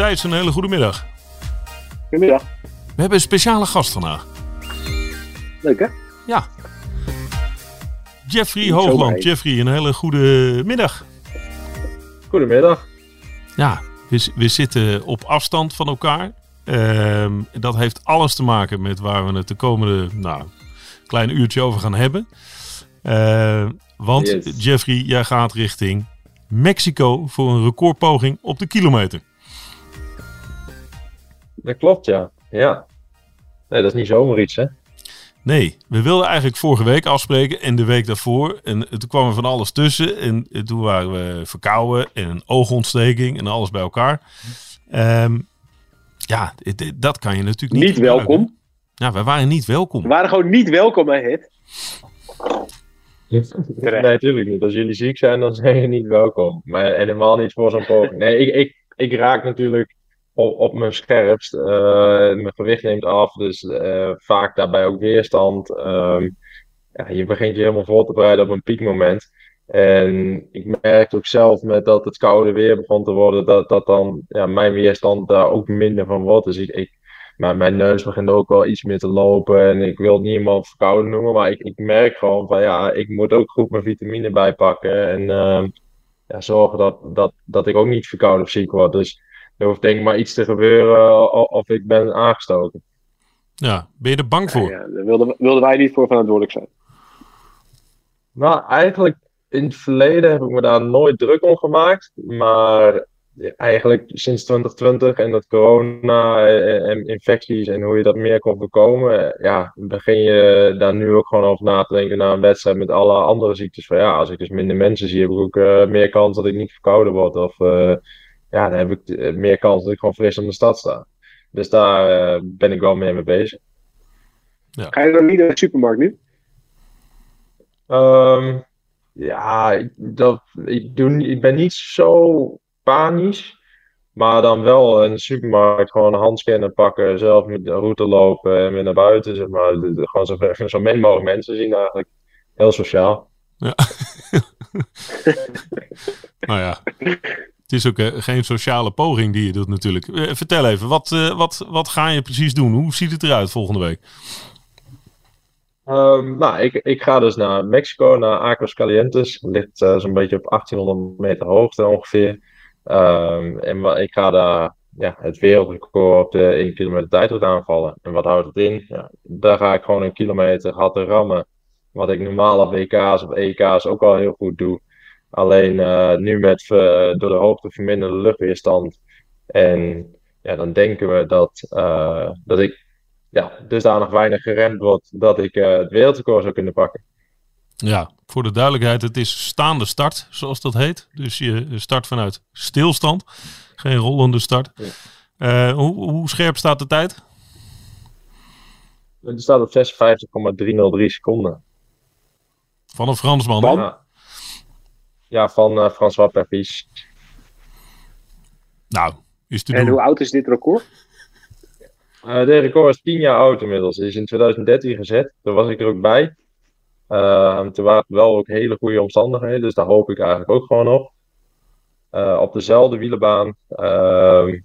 Thijs, een hele goede middag. Goedemiddag. We hebben een speciale gast vandaag. Leuk hè? Ja. Jeffrey Hoogland. Jeffrey, een hele goede middag. Goedemiddag. Ja, we, we zitten op afstand van elkaar. Ehm, dat heeft alles te maken met waar we het de komende nou, klein uurtje over gaan hebben. Eh, want Yes. Jeffrey, jij gaat richting Mexico voor een recordpoging op de kilometer. Dat klopt ja. Ja. Nee, dat is niet zomaar iets hè. Nee, we wilden eigenlijk vorige week afspreken en de week daarvoor. En toen kwam er van alles tussen. En toen waren we verkouden en een oogontsteking en alles bij elkaar. Ehm, ja, dat kan je natuurlijk niet Niet gebruiken. welkom. Ja, we waren niet welkom. We waren gewoon niet welkom bij het. Nee, natuurlijk niet. Als jullie ziek zijn, dan zijn je niet welkom. Maar helemaal niet voor zo'n poging. Nee, ik, ik, ik raak natuurlijk op, op mijn scherpst. Eh, mijn gewicht neemt af, dus eh, vaak daarbij ook weerstand. Ehm, ja, je begint je helemaal voor te bereiden op een piekmoment. En ik merkte ook zelf met dat het koude weer begon te worden, dat, dat dan ja, mijn weerstand daar ook minder van wordt. Dus ik, ik, maar mijn neus begint ook wel iets meer te lopen. En ik wil het niet helemaal verkouden noemen, maar ik, ik merk gewoon van ja, ik moet ook goed mijn vitamine bijpakken. En ehm, ja, zorgen dat, dat, dat ik ook niet verkouden of ziek word. Dus er hoeft denk ik maar iets te gebeuren o- of ik ben aangestoken. Ja, ben je er bang voor? Ja, daar wilden, wilden wij niet voor verantwoordelijk zijn. Nou, eigenlijk in het verleden heb ik me daar nooit druk om gemaakt. Maar eigenlijk sinds 2020 en dat corona en, en infecties en hoe je dat meer kon voorkomen, ja, begin je daar nu ook gewoon over na te denken na een wedstrijd met alle andere ziektes. Van ja, als ik dus minder mensen zie, heb ik ook eh, meer kans dat ik niet verkouden word. Of eh, ja, dan heb ik eh, meer kans dat ik gewoon fris in de stad sta. Dus daar eh, ben ik wel meer mee bezig. Ga je dan niet naar de supermarkt nu? Ehm, ja, ik, dat, ik, doe, ik ben niet zo panisch. Maar dan wel in de supermarkt gewoon een handscanner pakken, zelf met de route lopen en weer naar buiten. Zeg maar. De- de- Gewoon zo, zo min mogelijk mensen zien eigenlijk. Heel sociaal. Ja. nou ja, het is ook eh, geen sociale poging die je doet natuurlijk. Eh, vertel even, wat, eh, wat, wat ga je precies doen? Hoe ziet het eruit volgende week? Ehm, nou, ik, ik ga dus naar Mexico, naar Acos Calientes. Ligt eh, zo'n beetje op 1800 meter hoogte ongeveer. Ehm, en ik ga daar ja, het wereldrecord op de 1 kilometer tijdrit aanvallen. En wat houdt het in? Ja, daar ga ik gewoon een kilometer harder rammen. Wat ik normaal op WK's of EK's ook al heel goed doe. Alleen eh, nu met eh, door de hoogte verminderde luchtweerstand. En ja, dan denken we dat, eh, dat ik ja, dusdanig weinig geremd wordt dat ik eh, het wereldrecord zou kunnen pakken. Ja, voor de duidelijkheid, het is staande start, zoals dat heet. Dus je start vanuit stilstand, geen rollende start. Eh, hoe, hoe scherp staat de tijd? Het staat op 56,303 seconden. Van een Fransman. hè? Ja, van eh, François Perpis. Nou, is te En doen. hoe oud is dit record? Eh de record is 10 jaar oud inmiddels. Het is in 2013 gezet. Toen was ik er ook bij. Eh, toen waren wel ook hele goede omstandigheden. Dus daar hoop ik eigenlijk ook gewoon op. Eh, op dezelfde wielenbaan. Ehm,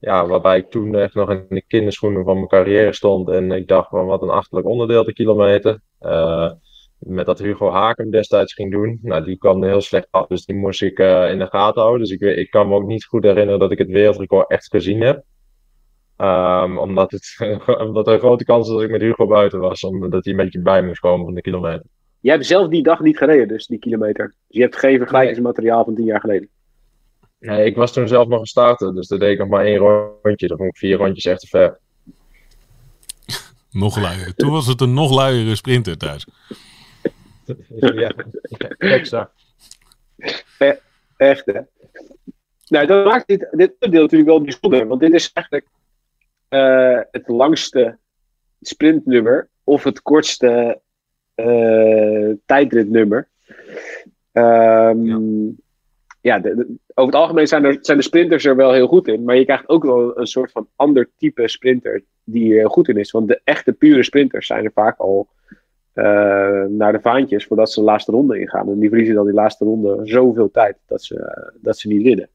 ja, waarbij ik toen echt nog in de kinderschoenen van mijn carrière stond. En ik dacht van wat een achterlijk onderdeel de kilometer. Eh, met dat Hugo Haken destijds ging doen. Nou, die kwam er heel slecht af. Dus die moest ik eh, in de gaten houden. Dus ik, weet- ik kan me ook niet goed herinneren dat ik het wereldrecord echt gezien heb. Ehm, omdat, het, omdat er een grote kans is dat ik met Hugo buiten was. Omdat hij een beetje bij moest komen van de kilometer. Jij hebt zelf die dag niet gereden, dus die kilometer. Dus je hebt geen vergelijkingsmateriaal van tien jaar geleden. Nee, ik was toen zelf nog gestarten. Dus dat deed ik nog maar één rondje. Dat vond ik vier rondjes echt te ver. Nog luier. Toen was het een nog luiere sprinter thuis. ja, exact. Echt, hè? Nou, dat maakt dit, dit deel natuurlijk wel bijzonder. Want dit is eigenlijk eh, het langste sprintnummer. Of het kortste eh, tijdritnummer. Ehm, ja, de- de- over het algemeen zijn, er, zijn de sprinters er wel heel goed in. Maar je krijgt ook wel een soort van ander type sprinter die er heel goed in is. Want de echte pure sprinters zijn er vaak al naar de vaantjes voordat ze de laatste ronde ingaan. En die verliezen dan die laatste ronde zoveel tijd dat ze, dat ze niet winnen.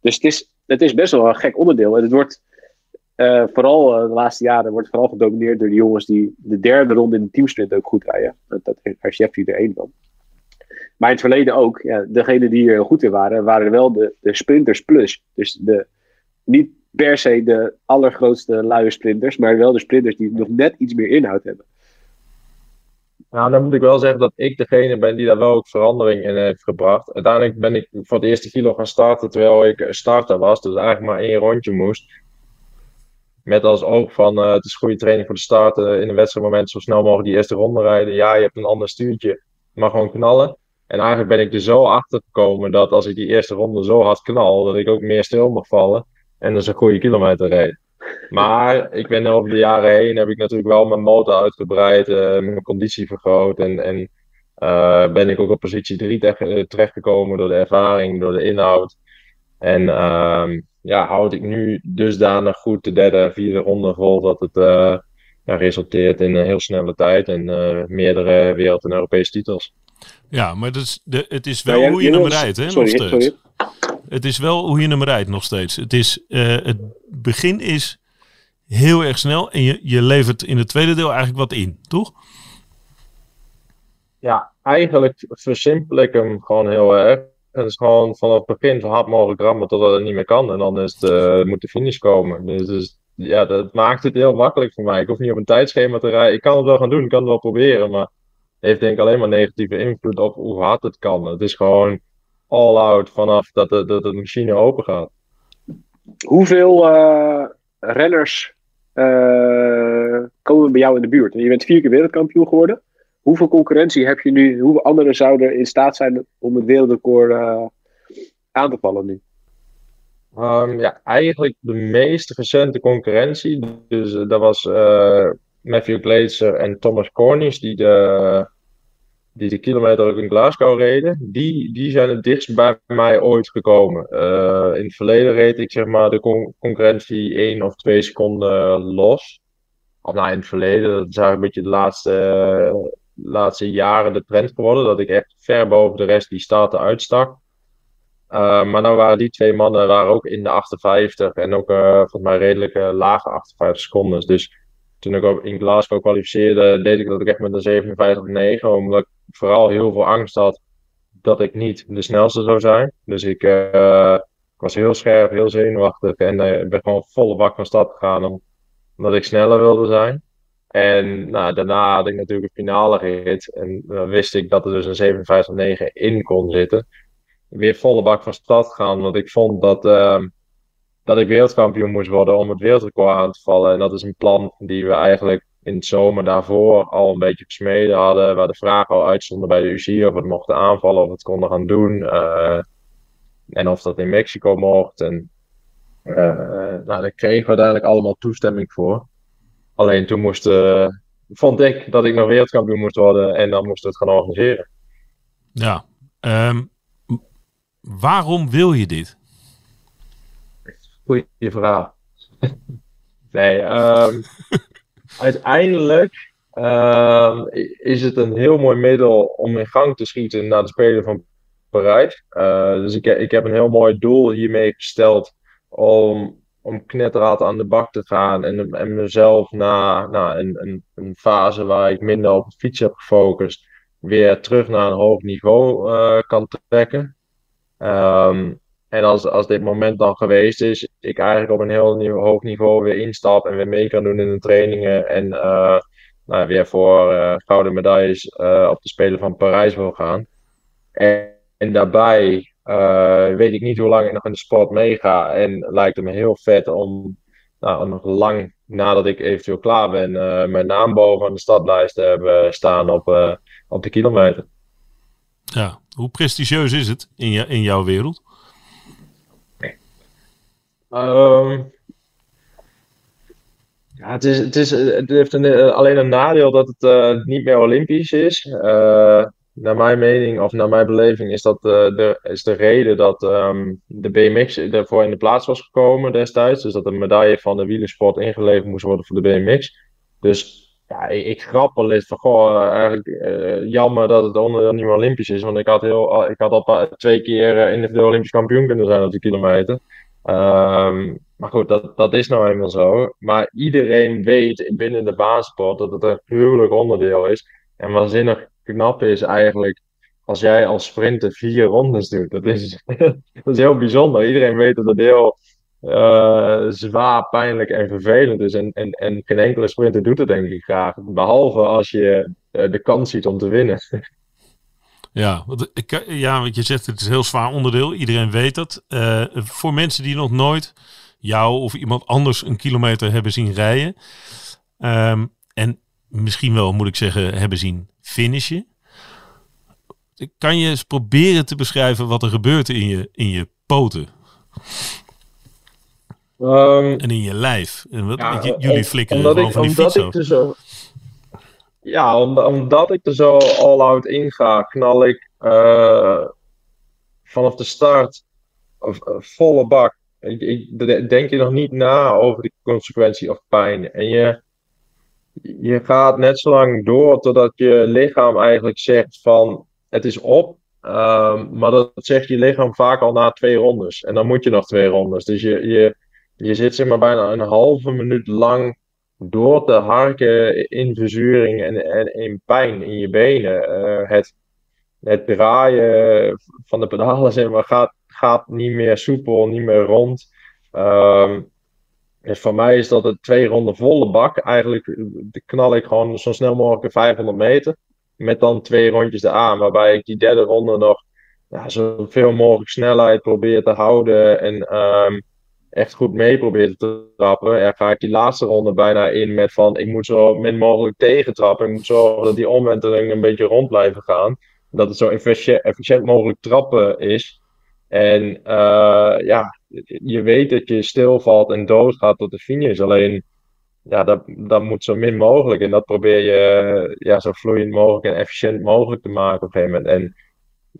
Dus het is, het is best wel een gek onderdeel. En het wordt eh, vooral eh, de laatste jaren wordt vooral gedomineerd door de jongens die de derde ronde in de teamsprint ook goed rijden. Dat, is Jeffrey er één van. Maar in het verleden ook, ja, degenen die er goed in waren, waren wel de, de sprinters plus. Dus de, niet per se de allergrootste luie sprinters, maar wel de sprinters die nog net iets meer inhoud hebben. Nou, dan moet ik wel zeggen dat ik degene ben die daar wel ook verandering in heeft gebracht. Uiteindelijk ben ik voor het eerste kilo gaan starten terwijl ik starter was. Dus eigenlijk maar één rondje moest. Met als oog van eh, het is goede training voor de start. eh, in een wedstrijdmoment zo snel mogelijk die eerste ronde rijden. Ja, je hebt een ander stuurtje. Maar gewoon knallen. En eigenlijk ben ik er zo achter gekomen dat als ik die eerste ronde zo hard knal, dat ik ook meer stil mag vallen. En dus een goede kilometer reed. Maar ik ben over de jaren heen heb ik natuurlijk wel mijn motor uitgebreid, eh, mijn conditie vergroot en, en eh, ben ik ook op positie 3 terechtgekomen door de ervaring, door de inhoud. En ehm, ja, houd ik nu dusdanig goed de derde en vierde ronde vol dat het eh, ja, resulteert in een heel snelle tijd en eh, meerdere wereld- en Europese titels. Ja, maar dat is de, het is wel Nou, hoe je hem rijdt, hè? Sorry, nog steeds. sorry. Het is wel hoe je hem rijdt nog steeds. Het, is, eh, het begin is heel erg snel en je, je levert in het tweede deel eigenlijk wat in, toch? Ja, eigenlijk versimpel ik hem gewoon heel erg. Het is gewoon vanaf het begin zo hard mogelijk rammen totdat het niet meer kan. En dan is het, eh, moet de finish komen. Dus, dus ja, dat maakt het heel makkelijk voor mij. Ik hoef niet op een tijdschema te rijden. Ik kan het wel gaan doen, ik kan het wel proberen. Maar het heeft denk ik alleen maar negatieve invloed op hoe hard het kan. Het is gewoon all out vanaf dat de, dat de machine open gaat. Hoeveel eh, renners eh, komen bij jou in de buurt? Je bent vier keer wereldkampioen geworden. Hoeveel concurrentie heb je nu? Hoeveel anderen zouden in staat zijn om het wereldrecord eh, aan te vallen nu? Ehm, ja, eigenlijk de meest recente concurrentie. Dus dat was Matthew Glazer en Thomas Cornish die de, die de kilometer ook in Glasgow reden. Die, die zijn het dichtst bij mij ooit gekomen. Eh, in het verleden reed ik zeg maar de con- concurrentie één of twee seconden los. Of nou, in het verleden, dat is eigenlijk een beetje de laatste, eh, laatste jaren de trend geworden. Dat ik echt ver boven de rest die starten uitstak. Maar dan waren die twee mannen waren ook in de 58 en ook volgens mij redelijk lage 58 seconden. Dus toen ik ook in Glasgow kwalificeerde, deed ik dat ook echt met een 57-9, omdat ik vooral heel veel angst had dat ik niet de snelste zou zijn. Dus ik, ik was heel scherp, heel zenuwachtig en uh, ben gewoon volle bak van stad gegaan om, omdat ik sneller wilde zijn. En nou, daarna had ik natuurlijk een finale rit en dan wist ik dat er dus een 57-9 in kon zitten weer volle bak van stad gaan. Want ik vond dat, uh, dat ik wereldkampioen moest worden om het wereldrecord aan te vallen. En dat is een plan die we eigenlijk in het zomer daarvoor al een beetje gesmeden hadden. Waar de vragen al uitstonden bij de UCI of het mochten aanvallen of het konden gaan doen. Uh, en of dat in Mexico mocht. En uh, nou, daar kregen we uiteindelijk allemaal toestemming voor. Alleen toen moest, uh, vond ik dat ik nog wereldkampioen moest worden en dan moesten we het gaan organiseren. Ja, um, waarom wil je dit? Goeie vraag. nee, um, uiteindelijk um, is het een heel mooi middel om in gang te schieten naar de Spelen van Parijs. Uh, dus ik, ik heb een heel mooi doel hiermee gesteld om, om knetterhard aan de bak te gaan en, en mezelf na, na een, een, een fase waar ik minder op het fietsen heb gefocust, weer terug naar een hoog niveau uh, kan trekken. Um, en als, als dit moment dan geweest is, ik eigenlijk op een heel nieuw, hoog niveau weer instap en weer mee kan doen in de trainingen. En uh, nou, weer voor uh, gouden medailles uh, op de Spelen van Parijs wil gaan. En, daarbij weet ik niet hoe lang ik nog in de sport meega. En lijkt het me heel vet om nou, nog lang nadat ik eventueel klaar ben, eh, mijn naam boven de stadlijst hebben staan op, eh, op de kilometer. Ja. Hoe prestigieus is het in, in jouw wereld? Ehm, ja, het, is, het, is, het heeft eh, alleen een nadeel dat het eh, niet meer Olympisch is. Eh, naar mijn mening, of naar mijn beleving, is dat de, is de reden dat ehm, de BMX ervoor in de plaats was gekomen destijds. Dus dat de medaille van de wielersport ingeleverd moest worden voor de BMX. Dus ja, ik, ik grap wel eens van, goh, jammer dat het onderdeel niet meer Olympisch is. Want ik had, heel, ik had al twee keer individueel Olympisch kampioen kunnen zijn op die kilometer. Ehm, maar goed, dat, dat is nou eenmaal zo. Maar iedereen weet binnen de baansport dat het een gruwelijk onderdeel is. En waanzinnig knap is eigenlijk als jij als sprinter vier rondes doet. Dat is, dat is heel bijzonder. Iedereen weet dat het heel uh, zwaar, pijnlijk en vervelend is. En, en, en geen enkele sprinter doet het denk ik graag. Behalve als je uh, de kans ziet om te winnen. Ja, wat, ik, ja, wat je zegt, het is een heel zwaar onderdeel. Iedereen weet dat. Uh, voor mensen die nog nooit jou of iemand anders een kilometer hebben zien rijden. Um, en misschien wel, moet ik zeggen, hebben zien finishen. Kan je eens proberen te beschrijven wat er gebeurt in je, in je poten? Um, en in je lijf. En wat, ja, jullie flikkeren gewoon ik, van die fiets ik dus Ja, omdat ik er zo all-out in ga, knal ik uh, vanaf de start uh, volle bak ik, denk je nog niet na over de consequentie of pijn. En je, je gaat net zo lang door totdat je lichaam eigenlijk zegt van het is op. Um, maar dat zegt je lichaam vaak al na twee rondes. En dan moet je nog twee rondes. Dus je, je, je zit zeg maar bijna een halve minuut lang door te harken in verzuring en, en in pijn in je benen. Uh, het, het draaien van de pedalen zeg maar, gaat, gaat niet meer soepel, niet meer rond. Um, dus voor mij is dat een twee ronden volle bak. Eigenlijk knal ik gewoon zo snel mogelijk 500 meter. Met dan twee rondjes de aan. Waarbij ik die derde ronde nog ja, zoveel mogelijk snelheid probeer te houden. En um, echt goed mee probeer te trappen. En ga ik die laatste ronde bijna in met van ik moet zo min mogelijk tegentrappen. Ik moet zorgen dat die omwenteling een beetje rond blijven gaan. Dat het zo efficiënt, mogelijk trappen is. En uh, ja, je weet dat je stilvalt en doodgaat tot de finish. Alleen, ja, dat, dat moet zo min mogelijk. En dat probeer je ja, zo vloeiend mogelijk en efficiënt mogelijk te maken op een gegeven moment. En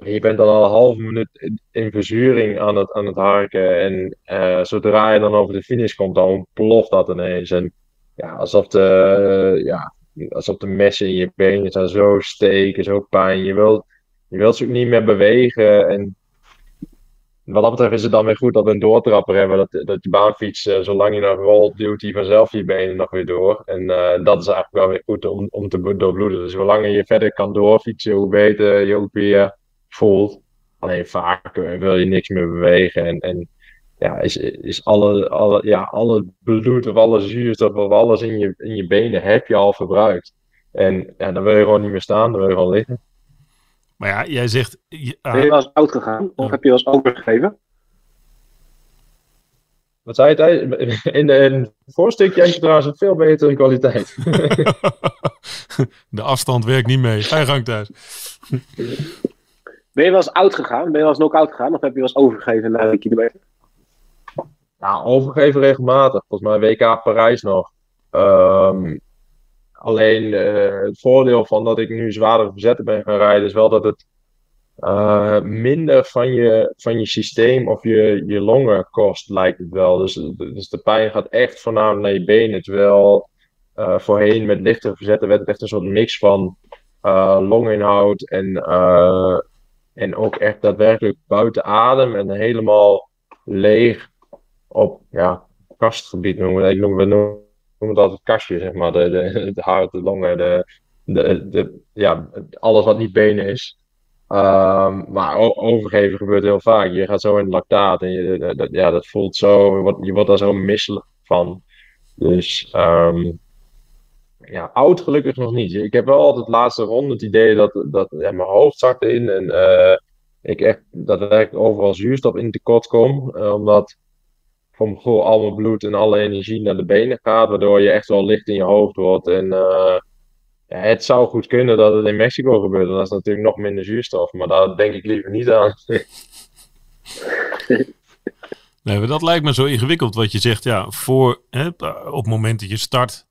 je bent dan al een halve minuut in verzuring aan het, aan het harken. En uh, zodra je dan over de finish komt, dan ploft dat ineens. En ja, alsof de, ja, alsof de messen in je benen zo steken, zo pijn. Je wilt, je wilt ze ook niet meer bewegen. En wat dat betreft is het dan weer goed dat we een doortrapper hebben. Dat, dat je baanfiets, uh, zolang je nog rolt, duwt hij vanzelf je benen nog weer door. En uh, dat is eigenlijk wel weer goed om, om te doorbloeden. Dus hoe langer je verder kan doorfietsen, hoe beter je ook weer voelt. Alleen vaak uh, wil je niks meer bewegen. En, en ja, is, is alle, alle, ja, alle bloed of alle zuurstof of alles in je, in je benen heb je al verbruikt. En ja, dan wil je gewoon niet meer staan, dan wil je gewoon liggen. Maar ja, jij zegt... Je, uh, ben je wel eens oud gegaan? Of heb je wel eens overgegeven? Wat zei je? In, in het voorstukje heb je trouwens een veel betere kwaliteit. de afstand werkt niet mee. Ga je gang thuis. ben je wel eens oud gegaan? Ben je wel eens knock-out gegaan? Of heb je wel eens overgegeven na een kilometer? Nou, overgeven regelmatig. Volgens mij WK Parijs nog. Um, Alleen uh, het voordeel van dat ik nu zwaardere verzetten ben gaan rijden, is wel dat het uh, minder van je, van je systeem of je, je longen kost, lijkt het wel. Dus, dus de pijn gaat echt voornamelijk naar je benen. Terwijl uh, voorheen met lichtere verzetten werd het echt een soort mix van longinhoud en, en ook echt daadwerkelijk buiten adem en helemaal leeg op ja, kastgebied noemen. Ik noem, we noemen noem het altijd kastje, zeg maar. De, de, de hart, de longen, de, de, de, ja, alles wat niet benen is. Um, maar overgeven gebeurt heel vaak. Je gaat zo in lactaat en je, dat, ja, dat voelt zo, je wordt, je wordt daar zo misselijk van. Dus um, ja, oud gelukkig nog niet. Ik heb wel altijd de laatste ronde het idee dat, dat ja, mijn hoofd zakt in en uh, ik echt dat er overal zuurstof in tekort kom. Uh, omdat voor mijn al mijn bloed en alle energie naar de benen gaat, waardoor je echt wel licht in je hoofd wordt. En eh, het zou goed kunnen dat het in Mexico gebeurt, dat is natuurlijk nog minder zuurstof, maar daar denk ik liever niet aan. Nee, dat lijkt me zo ingewikkeld wat je zegt. Ja, voor, op het moment dat je start,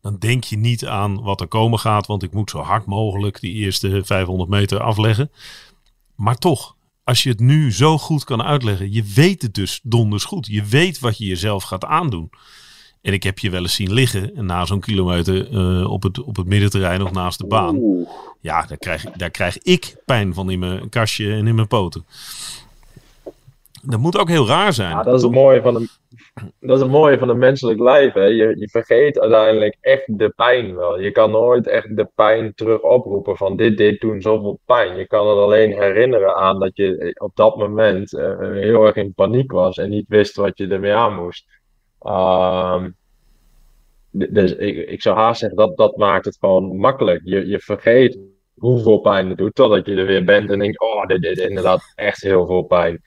dan denk je niet aan wat er komen gaat. Want ik moet zo hard mogelijk die eerste 500 meter afleggen. Maar toch, als je het nu zo goed kan uitleggen, je weet het dus donders goed. Je weet wat je jezelf gaat aandoen. En ik heb je wel eens zien liggen na zo'n kilometer eh, op, het, op het middenterrein of naast de baan. Ja, daar krijg, daar krijg ik pijn van in mijn kastje en in mijn poten. Dat moet ook heel raar zijn. Dat is het mooie van een, dat is het van een menselijk lijf. Hè. Je, je vergeet uiteindelijk echt de pijn wel. Je kan nooit echt de pijn terug oproepen van dit deed toen zoveel pijn. Je kan het alleen herinneren aan dat je op dat moment eh, heel erg in paniek was en niet wist wat je ermee aan moest. Ehm, dus ik, ik zou haast zeggen dat dat maakt het gewoon makkelijk. Je, je vergeet hoeveel pijn het doet totdat je er weer bent en denkt, oh, dit deed inderdaad echt heel veel pijn.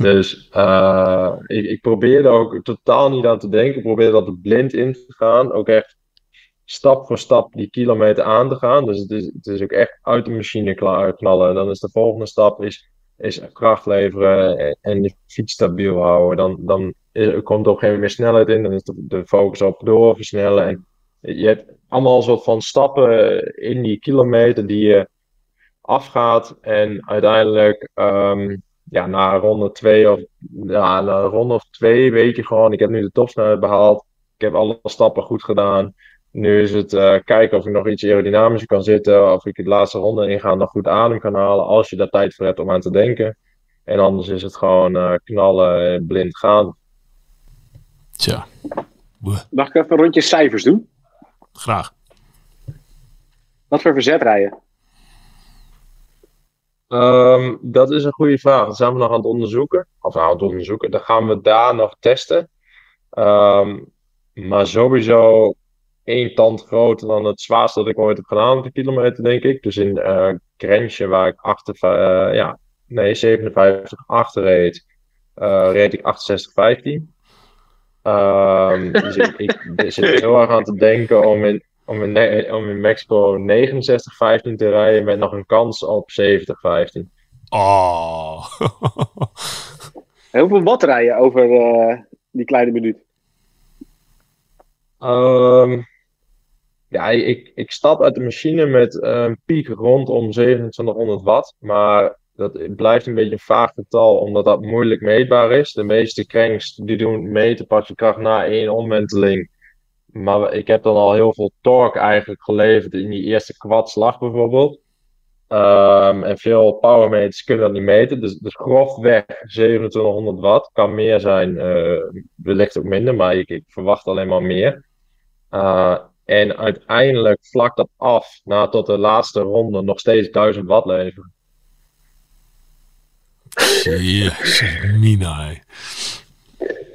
Dus eh, ik, probeer er ook totaal niet aan te denken. Ik probeer dat blind in te gaan. Ook echt stap voor stap die kilometer aan te gaan. Dus het is, het is ook echt uit de machine kla- knallen. En dan is de volgende stap is, is kracht leveren en, de fiets stabiel houden. Dan, dan is- komt er op een gegeven moment meer snelheid in. Dan is de, de focus op doorversnellen. En je hebt allemaal een soort van stappen in die kilometer die je afgaat. En uiteindelijk ehm, ja, na ronde twee of ja, na ronde of twee weet je gewoon, ik heb nu de topsnelheid behaald. Ik heb alle stappen goed gedaan. Nu is het eh, kijken of ik nog iets aerodynamischer kan zitten. Of ik de laatste ronde ingaan nog goed adem kan halen. Als je daar tijd voor hebt om aan te denken. En anders is het gewoon eh, knallen en blind gaan. Tja, Mag ik even een rondje cijfers doen? Graag. Wat voor verzet rijden? Ehm, dat is een goede vraag. Dat zijn we nog aan het onderzoeken. Of nou, aan het onderzoeken. Dan gaan we daar nog testen. Ehm, maar sowieso één tand groter dan het zwaarste dat ik ooit heb gedaan op de kilometer, denk ik. Dus in eh Grensje, waar ik achter, eh, ja, nee, 57 achter reed, eh, reed ik 68-15. Ehm, dus ik, ik zit heel erg aan te denken om in, om in, om in Mexico 69-15 te rijden met nog een kans op 70-15. Oh. Hoeveel watt rijden over eh, die kleine minuut? Ehm, ja, ik, ik stap uit de machine met een piek rondom 2700 watt. Maar dat blijft een beetje een vaag getal, omdat dat moeilijk meetbaar is. De meeste cranks die doen meten pas je kracht na één omwenteling. Maar ik heb dan al heel veel torque eigenlijk geleverd in die eerste kwartslag bijvoorbeeld. Ehm, en veel powermeters kunnen dat niet meten. Dus, dus grofweg 2700 watt. Kan meer zijn, eh, wellicht ook minder, maar ik, verwacht alleen maar meer. Uh, en uiteindelijk vlakt dat af na tot de laatste ronde nog steeds 1000 watt leveren. Jezus, Mina.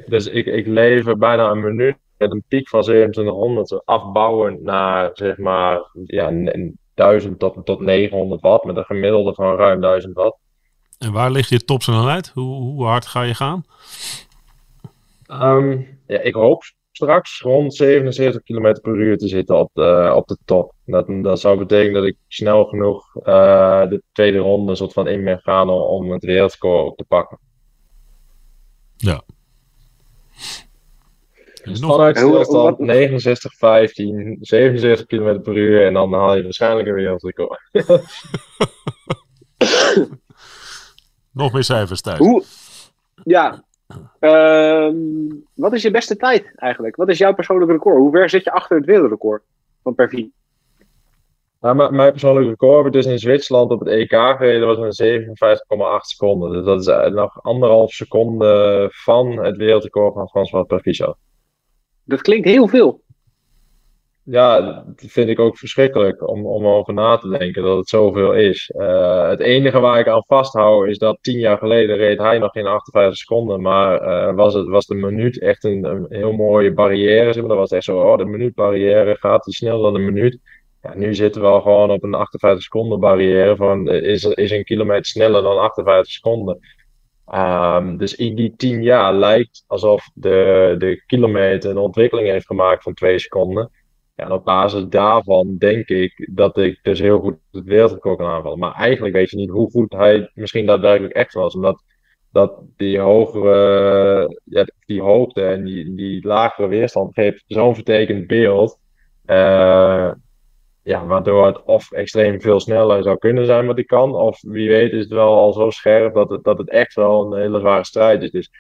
Dus ik, ik lever bijna een minuut met een piek van 2700 zo afbouwen naar zeg maar ja, n- 1000 tot, tot 900 watt met een gemiddelde van ruim 1000 watt. En waar ligt je topsnelheid? Hoe, hoe hard ga je gaan? Ehm, ja, ik hoop straks rond 77 km per uur te zitten op de, op de top. Dat, dat zou betekenen dat ik snel genoeg eh, de tweede ronde een soort van in ben gaan om- het wereldrecord op te pakken. Ja. Nog, Vanuit stilstand wat- 69, 15, 77 km per uur en dan haal je waarschijnlijk een wereldrecord. nog meer cijfers thuis. Hoe? Ja. Ehm, wat is je beste tijd eigenlijk? Wat is jouw persoonlijk record? Hoe ver zit je achter het wereldrecord van Pervi? Nou, mijn, persoonlijke record heb ik dus in Zwitserland op het EK gereden. Dat was een 57,8 seconden. Dus dat is eh, nog anderhalf seconde van het wereldrecord van François Perficio. Dat klinkt heel veel. Ja, dat vind ik ook verschrikkelijk om, om over na te denken dat het zoveel is. Eh, het enige waar ik aan vasthoud is dat tien jaar geleden reed hij nog in 58 seconden. Maar eh, was, het, was de minuut echt een, een heel mooie barrière. Maar. Dat was echt zo, oh, de minuutbarrière gaat die sneller dan een minuut. Ja, nu zitten we al gewoon op een 58 seconden barrière van eh, is, is een kilometer sneller dan 58 seconden. Ehm, dus in die tien jaar lijkt alsof de, de kilometer een ontwikkeling heeft gemaakt van twee seconden. En op basis daarvan denk ik dat ik dus heel goed het wereldrecord kan aanvallen. Maar eigenlijk weet je niet hoe goed hij misschien daadwerkelijk echt was. Omdat dat die hogere, ja, die hoogte en die, die lagere weerstand geeft zo'n vertekend beeld. Eh, ja, waardoor het of extreem veel sneller zou kunnen zijn wat hij kan. Of wie weet is het wel al zo scherp dat het, dat het echt wel een hele zware strijd is. Dus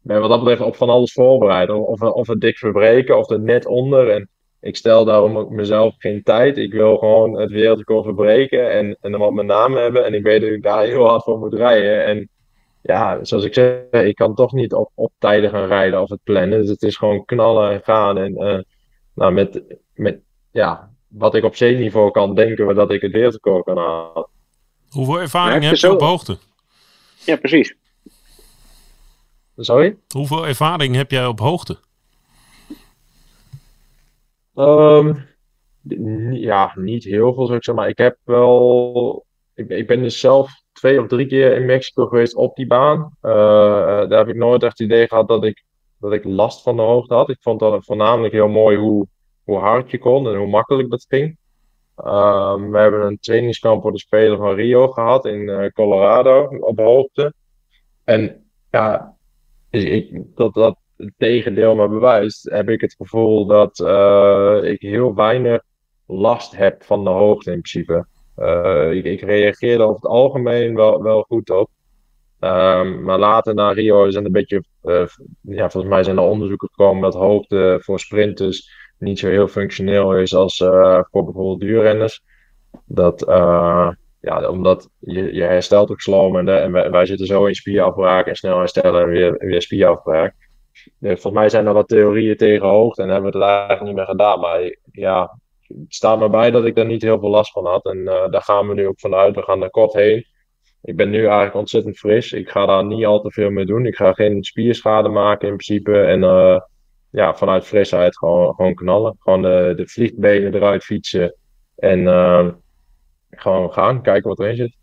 ben wat dat betreft op van alles voorbereid. Of, of het dik verbreken of het net onder. En ik stel daarom ook mezelf geen tijd. Ik wil gewoon het wereldrecord verbreken en, en dan wat mijn naam hebben. En ik weet dat ik daar heel hard voor moet rijden. En ja, zoals ik zeg, ik kan toch niet op, op tijden gaan rijden of het plannen. Dus het is gewoon knallen en gaan. En uh, nou, met, met ja, wat ik op zeeniveau kan denken we dat ik het wereldrecord kan halen. Hoeveel ervaring heb je zo... op hoogte? Ja, precies. Sorry? Hoeveel ervaring heb jij op hoogte? Um, ja, niet heel veel, zou ik zeggen. Maar ik heb wel... Ik, ben dus zelf twee of drie keer in Mexico geweest op die baan. Uh, daar heb ik nooit echt het idee gehad dat ik, dat ik last van de hoogte had. Ik vond dat voornamelijk heel mooi hoe, hoe hard je kon en hoe makkelijk dat ging. Um, we hebben een trainingskamp voor de Spelen van Rio gehad in uh, Colorado op hoogte. En ja, ik, dat, dat het tegendeel maar bewijst, heb ik het gevoel dat uh, ik heel weinig last heb van de hoogte in principe. Uh, ik, ik reageerde over het algemeen wel, wel goed op. Um, maar later na Rio zijn een beetje, uh, ja, volgens mij zijn er onderzoeken gekomen dat hoogte voor sprinters niet zo heel functioneel is als voor bijvoorbeeld duurrenners. Dat, ja, omdat je, je herstelt ook sloom en, de, en wij, wij, zitten zo in spierafbraak en snel herstellen en weer, weer spierafbraak. Volgens mij zijn er wat theorieën tegen hoogte en hebben we het eigenlijk niet meer gedaan. Maar ja, het staat me bij dat ik daar niet heel veel last van had. En uh, daar gaan we nu ook vanuit. We gaan er kort heen. Ik ben nu eigenlijk ontzettend fris. Ik ga daar niet al te veel mee doen. Ik ga geen spierschade maken in principe. En uh, ja, vanuit frisheid gewoon, knallen. Gewoon de, vliegbenen eruit fietsen. En uh, gewoon gaan, kijken wat erin zit.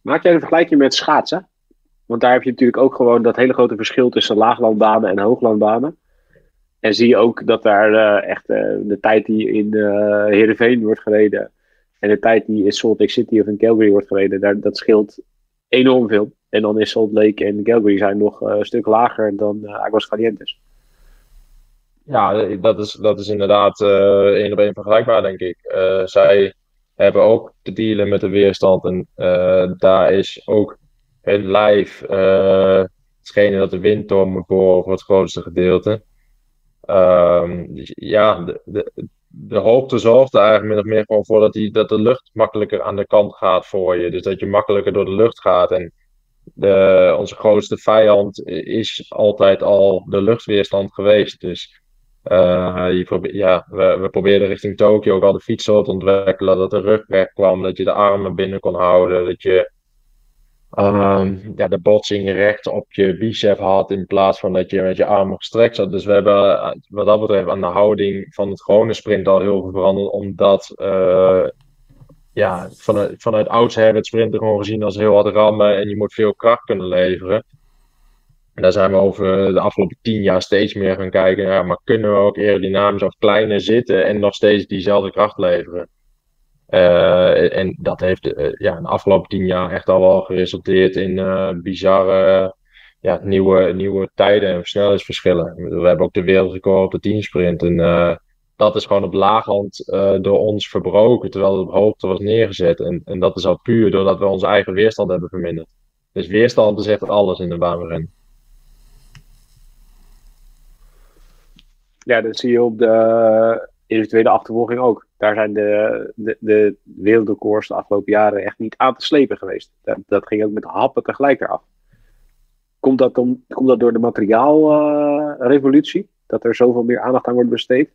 Maak jij een vergelijking met schaatsen? Want daar heb je natuurlijk ook gewoon dat hele grote verschil tussen laaglandbanen en hooglandbanen. En zie je ook dat daar uh, echt uh, de tijd die in uh, wordt gereden en de tijd die in Salt Lake City of in Calgary wordt gereden, daar, dat scheelt enorm veel. En dan is Salt Lake en Calgary zijn nog een stuk lager dan Aguas Calientes. Ja, dat is, dat is inderdaad één op één vergelijkbaar, denk ik. zij hebben ook te dealen met de weerstand en daar is ook het lijf hetgene dat de wind door moet boren voor het grootste gedeelte. Um, ja, de, de, de hoogte eigenlijk min of meer gewoon voor dat, die, dat de lucht makkelijker aan de kant gaat voor je. Dus dat je makkelijker door de lucht gaat. En de, onze grootste vijand is altijd al de luchtweerstand geweest. Dus uh, je probeer, ja, we, we probeerden richting Tokio ook al de fiets zo te ontwikkelen dat de rug weg kwam, dat je de armen binnen kon houden, dat je um, ja, de botsing recht op je bicep had in plaats van dat je met je armen gestrekt zat. Dus we hebben eh, wat dat betreft aan de houding van het gewone sprint al heel veel veranderd, omdat uh, ja, vanuit, vanuit oudsher het sprinten gewoon gezien als heel hard rammen en je moet veel kracht kunnen leveren. En daar zijn we over de afgelopen tien jaar steeds meer gaan kijken. Ja, maar kunnen we ook aerodynamisch of kleiner zitten en nog steeds diezelfde kracht leveren? Uh, en dat heeft uh, ja, de afgelopen tien jaar echt al wel geresulteerd in uh, bizarre ja, nieuwe, nieuwe tijden en versnellingsverschillen. We hebben ook de wereldrecord op de teamsprint. En dat is gewoon op laaghand door ons verbroken, terwijl het op hoogte was neergezet. En, en dat is al puur doordat we onze eigen weerstand hebben verminderd. Dus weerstand is echt alles in de baanrennen. Ja, dat zie je op de individuele achtervolging ook daar zijn de, de, de wereldrecords de afgelopen jaren echt niet aan te slepen geweest. Dat, dat ging ook met happen tegelijk eraf. Komt dat, om, komt dat door de materiaalrevolutie? Dat er zoveel meer aandacht aan wordt besteed?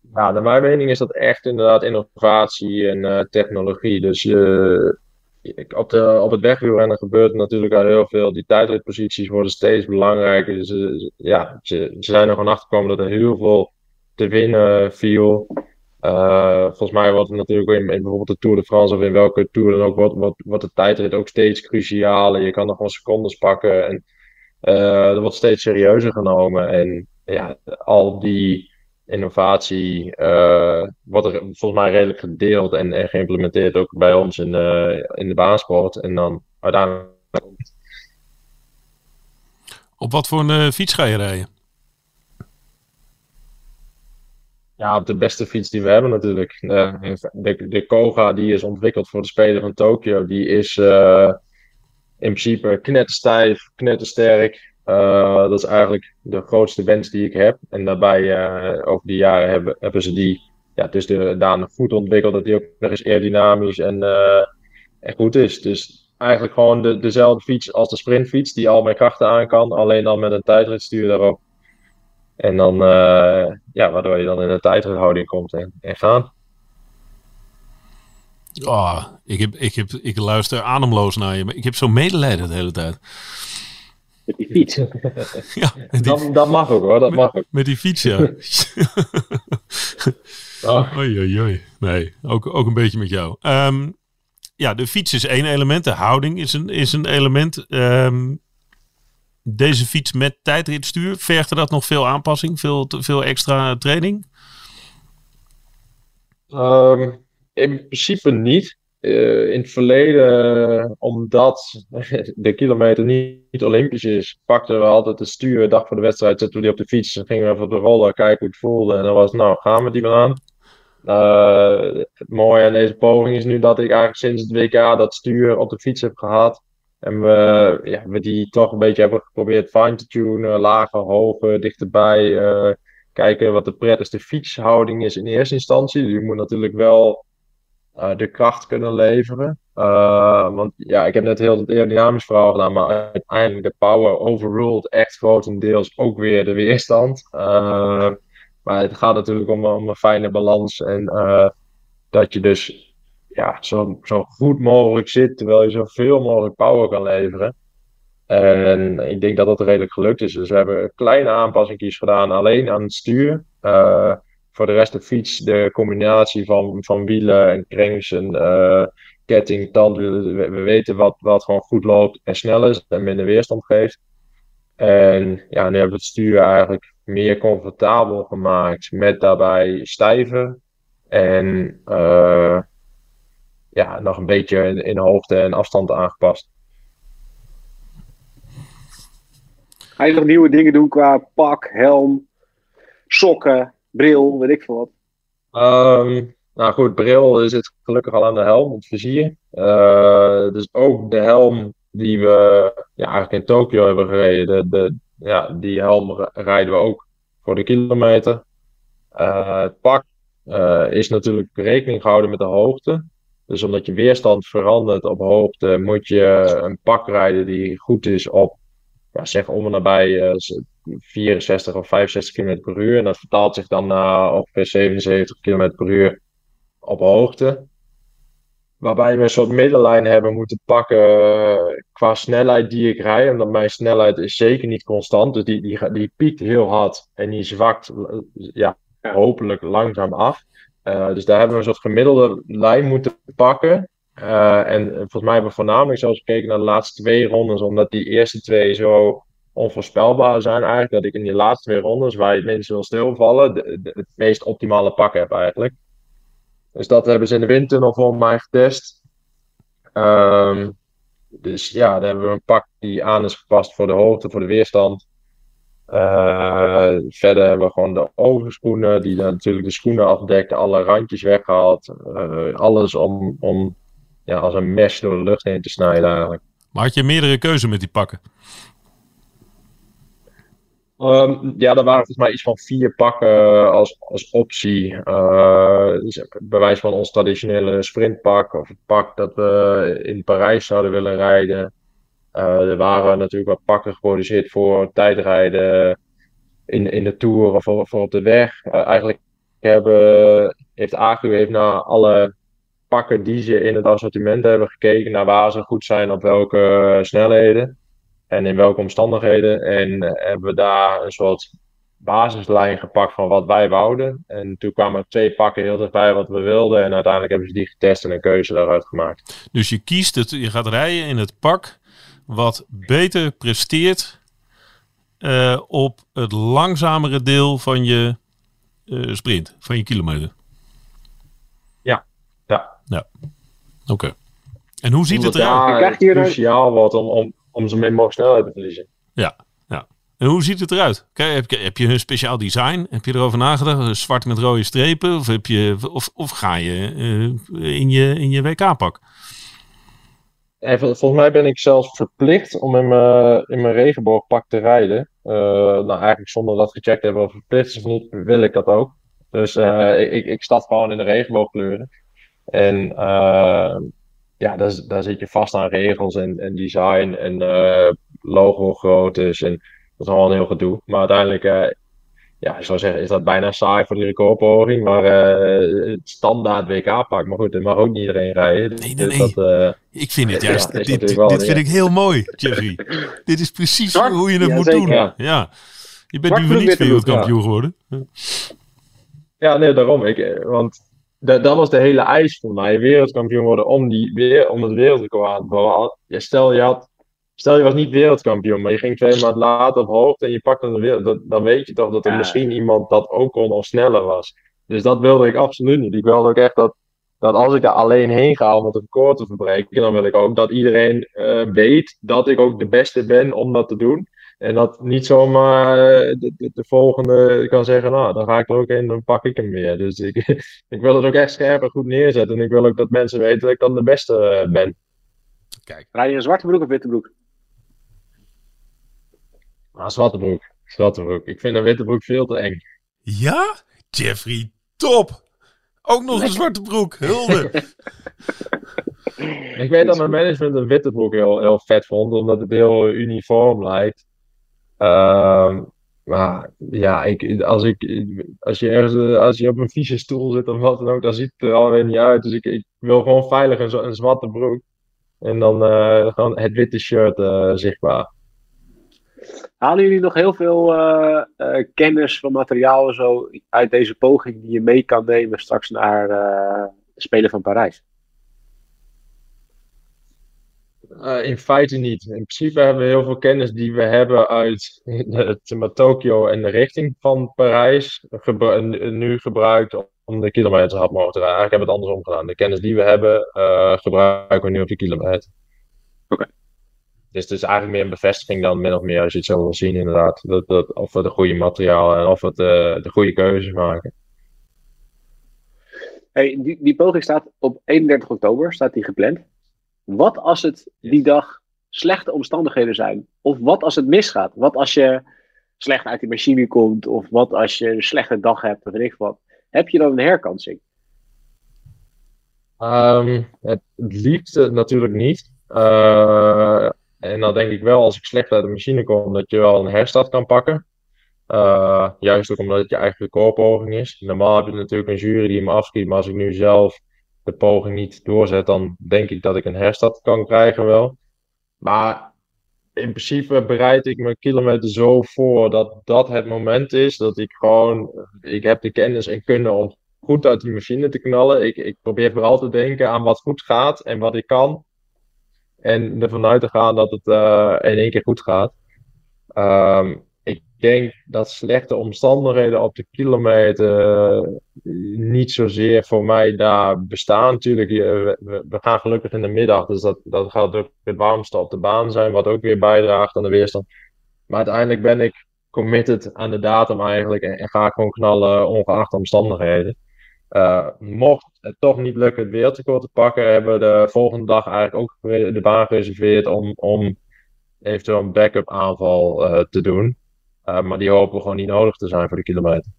Nou, naar mijn mening is dat echt inderdaad innovatie en uh, technologie. Dus uh, op, de, op het wegwielrennen gebeurt natuurlijk al heel veel. Die tijdritposities worden steeds belangrijker. Dus ja, ze, ze zijn er gewoon achter gekomen dat er heel veel te winnen viel. Eh, volgens mij wordt het natuurlijk in, in bijvoorbeeld de Tour de France of in welke Tour dan ook, wordt, wordt, wordt de tijdrit ook steeds crucialer. Je kan nog wel secondes pakken en uh, er wordt steeds serieuzer genomen. En ja, al die innovatie uh, wordt er volgens mij redelijk gedeeld en, en geïmplementeerd ook bij ons in, in de baansport. En dan uiteindelijk. Op wat voor een fiets ga je rijden? Ja, op de beste fiets die we hebben natuurlijk. de, de Koga die is ontwikkeld voor de Spelen van Tokio, die is uh, in principe knetterstijf, knettersterk. Uh, dat is eigenlijk de grootste wens die ik heb. En daarbij, over die jaren, hebben, hebben ze die ja, dus de, daan goed ontwikkeld. Dat die ook nog eens aerodynamisch en, en goed is. Dus eigenlijk gewoon de, dezelfde fiets als de sprintfiets, die al mijn krachten aan kan. Alleen dan met een tijdritstuur daarop. En dan, uh, ja, waardoor je dan in een tijdhouding komt en, en gaan. Oh, ik, heb, ik, heb, ik luister ademloos naar je, maar ik heb zo medelijden de hele tijd. Met die fiets. ja, die, dat, dat, mag ook hoor, dat met, mag ook. Met die fiets, ja. oh. Oei, oei, oei. Nee, ook, ook een beetje met jou. Um, ja, de fiets is één element, de houding is een, is een element. Um, deze fiets met tijdritstuur, vergt er dat nog veel aanpassing, veel, veel extra training? Um, in principe niet. Uh, in het verleden, omdat de kilometer niet, olympisch is, pakten we altijd de stuur, dag voor de wedstrijd, zetten we die op de fiets en gingen we even op de roller kijken hoe het voelde. En dan was nou, gaan we die wel aan. Uh, het mooie aan deze poging is nu dat ik eigenlijk sinds het WK dat stuur op de fiets heb gehad. En we, ja, we die toch een beetje hebben geprobeerd fine te tunen, lager, hoger, dichterbij. Uh, kijken wat de prettigste fietshouding is in eerste instantie. Dus je moet natuurlijk wel uh, de kracht kunnen leveren. Uh, want ja, ik heb net heel het aerodynamisch verhaal gedaan, maar uiteindelijk de power overruled echt grotendeels ook weer de weerstand. maar het gaat natuurlijk om, om een fijne balans en dat je dus ja, zo, zo goed mogelijk zit, terwijl je zoveel mogelijk power kan leveren. En ik denk dat dat redelijk gelukt is. Dus we hebben kleine aanpassingjes gedaan alleen aan het stuur. Uh, voor de rest de fiets, de combinatie van, van wielen en cranks en uh, ketting, tandwielen. We, we, weten wat, wat gewoon goed loopt en snel is en minder weerstand geeft. En ja, nu hebben we het stuur eigenlijk meer comfortabel gemaakt met daarbij stijven. En uh, ja, nog een beetje in, in hoogte en afstand aangepast. Ga je nog nieuwe dingen doen qua pak, helm, sokken, bril, weet ik veel wat? Um, nou goed, bril zit gelukkig al aan de helm, het vizier. Uh, dus ook de helm die we ja, eigenlijk in Tokio hebben gereden, de, de, ja, die helm rijden we ook voor de kilometer. Uh, het pak uh, is natuurlijk rekening gehouden met de hoogte. Dus omdat je weerstand verandert op hoogte, moet je een pak rijden die goed is op, ja, zeg om en nabij uh, 64 of 65 km per uur. En dat vertaalt zich dan naar ongeveer 77 km per uur op hoogte. Waarbij we een soort middenlijn hebben moeten pakken uh, qua snelheid die ik rijd. Omdat mijn snelheid is zeker niet constant. Dus die, die, die piekt heel hard en die zwakt ja, hopelijk langzaam af. Uh, dus daar hebben we een soort gemiddelde lijn moeten pakken. Uh, en volgens mij hebben we voornamelijk zelfs gekeken naar de laatste twee rondes, omdat die eerste twee zo onvoorspelbaar zijn eigenlijk, dat ik in die laatste twee rondes, waar je het minst wil stilvallen, het meest optimale pak heb eigenlijk. Dus dat hebben ze in de windtunnel voor mij getest. Um, dus ja, daar hebben we een pak die aan is gepast voor de hoogte, voor de weerstand. Uh, verder hebben we gewoon de overschoenen, die dan natuurlijk de schoenen afdekken, alle randjes weggehaald. Uh, alles om, om ja, als een mes door de lucht heen te snijden eigenlijk. Maar had je meerdere keuzen met die pakken? Um, ja, er waren volgens mij iets van vier pakken als, als optie. Uh, dus bij wijze van ons traditionele sprintpak of het pak dat we in Parijs zouden willen rijden. Uh, er waren natuurlijk wat pakken geproduceerd voor tijdrijden in, in de Tour of voor, voor op de weg. Uh, eigenlijk hebben, heeft Agu heeft naar alle pakken die ze in het assortiment hebben gekeken, naar waar ze goed zijn op welke snelheden en in welke omstandigheden. En hebben we daar een soort basislijn gepakt van wat wij wouden. En toen kwamen twee pakken heel dichtbij wat we wilden. En uiteindelijk hebben ze die getest en een keuze daaruit gemaakt. Dus je kiest het, je gaat rijden in het pak wat beter presteert eh, op het langzamere deel van je eh, sprint, van je kilometer. Ja, Ja. Oké. En hoe ziet het eruit? Je krijgt hier cruciaal wordt om, om, om zo min mogelijk snelheid te verliezen. En hoe ziet het eruit? Kijk, heb, je, heb je een speciaal design? Heb je erover nagedacht? Zwart met rode strepen? Of, heb je, of, of ga je eh, in je, in je WK-pak? En vol- volgens mij ben ik zelfs verplicht om in mijn, in mijn regenboogpak te rijden. Eh, nou, eigenlijk zonder dat gecheckt hebben of verplicht is of niet, wil ik dat ook. Dus eh, ik, ik stap gewoon in de regenboogkleuren. En eh, ja, daar, daar zit je vast aan regels en, en design en logo groottes. En dat is allemaal een heel gedoe. Maar uiteindelijk, ja, ik zou zeggen, is dat bijna saai voor die recordpoging. Maar eh, het standaard WK-pak. Maar goed, dat mag ook niet iedereen rijden. Dus Nee, nee, nee. Dat, eh, Ik vind het juist, is dit, dit vind ja. ik heel mooi, Jeffrey. dit is precies Zwart? hoe je het Ja, moet zeker. doen. Ja. Je bent Zwart nu niet wereldkampioen geworden. Ja, nee, daarom. Ik, eh, want dat, dat was de hele eis voor mij. Wereldkampioen worden om, die, weer, om het wereldrecord aan te. Ja, stel, je had, stel je was niet wereldkampioen, maar je ging twee maanden later op hoogte en je pakte de wereld. Dat, dan weet je toch dat er Ja. misschien iemand dat ook kon of sneller was. Dus dat wilde ik absoluut niet. Ik wilde ook echt dat, dat als ik daar alleen heen ga om het record te verbreken, dan wil ik ook dat iedereen eh, weet dat ik ook de beste ben om dat te doen. En dat niet zomaar eh, de, de, de volgende kan zeggen, nou, dan ga ik er ook in, dan pak ik hem weer. Dus ik, ik wil het ook echt scherp en goed neerzetten. En ik wil ook dat mensen weten dat ik dan de beste eh, ben. Rij je een zwarte broek of witte broek? Maar zwarte broek, zwarte broek. Ik vind een witte broek veel te eng. Ja? Jeffrey, top! Ook nog een zwarte broek, hulde. Ik weet dat mijn management een witte broek heel, heel vet vond, omdat het heel uniform lijkt. Ehm, maar ja, ik, als, ik, als, je ergens, als je op een vieze stoel zit of wat dan ook, dan ziet het er alweer niet uit. Dus ik, ik wil gewoon veilig een, een zwarte broek. En dan eh, gewoon het witte shirt eh, zichtbaar. Halen jullie nog heel veel eh, eh, kennis van materiaal en zo uit deze poging die je mee kan nemen straks naar eh, de Spelen van Parijs? Eh, in feite niet. In principe hebben we heel veel kennis die we hebben uit Tokio en de richting van Parijs gebru- nu gebruikt om de kilometer hard mogelijk te rijden. Eigenlijk hebben we het andersom gedaan. De kennis die we hebben eh, gebruiken we nu op de kilometer. Oké. Dus het is eigenlijk meer een bevestiging dan min of meer als je het zo wil zien inderdaad. Dat, dat, of we de goede materialen en of we het, eh, de goede keuzes maken. Hey, die, die poging staat op 31 oktober, staat die gepland. Wat als het die dag slechte omstandigheden zijn? Of wat als het misgaat? Wat als je slecht uit die machine komt? Of wat als je een slechte dag hebt? Of weet ik wat. Heb je dan een herkansing? Het, het liefste natuurlijk niet. Eh, en dan denk ik wel, als ik slecht uit de machine kom, dat je wel een herstart kan pakken. Eh, juist ook omdat het je eigen recordpoging is. Normaal heb je natuurlijk een jury die hem afschiet, maar als ik nu zelf de poging niet doorzet, dan denk ik dat ik een herstart kan krijgen wel. Maar in principe bereid ik mijn kilometer zo voor dat dat het moment is dat ik gewoon, ik heb de kennis en kunnen om goed uit die machine te knallen. Ik, ik probeer vooral te denken aan wat goed gaat en wat ik kan. En ervan uit te gaan dat het eh, in één keer goed gaat. Ehm, ik denk dat slechte omstandigheden op de kilometer eh, niet zozeer voor mij daar bestaan. Natuurlijk, we, gaan gelukkig in de middag, dus dat, dat gaat ook het warmste op de baan zijn, wat ook weer bijdraagt aan de weerstand. Maar uiteindelijk ben ik committed aan de datum eigenlijk en, ga ik gewoon knallen ongeacht de omstandigheden. Eh, mocht het toch niet lukken het wereldrecord te pakken, hebben we de volgende dag eigenlijk ook de baan gereserveerd om, om eventueel een backup aanval eh, te doen. Eh, maar die hopen gewoon niet nodig te zijn voor de kilometer.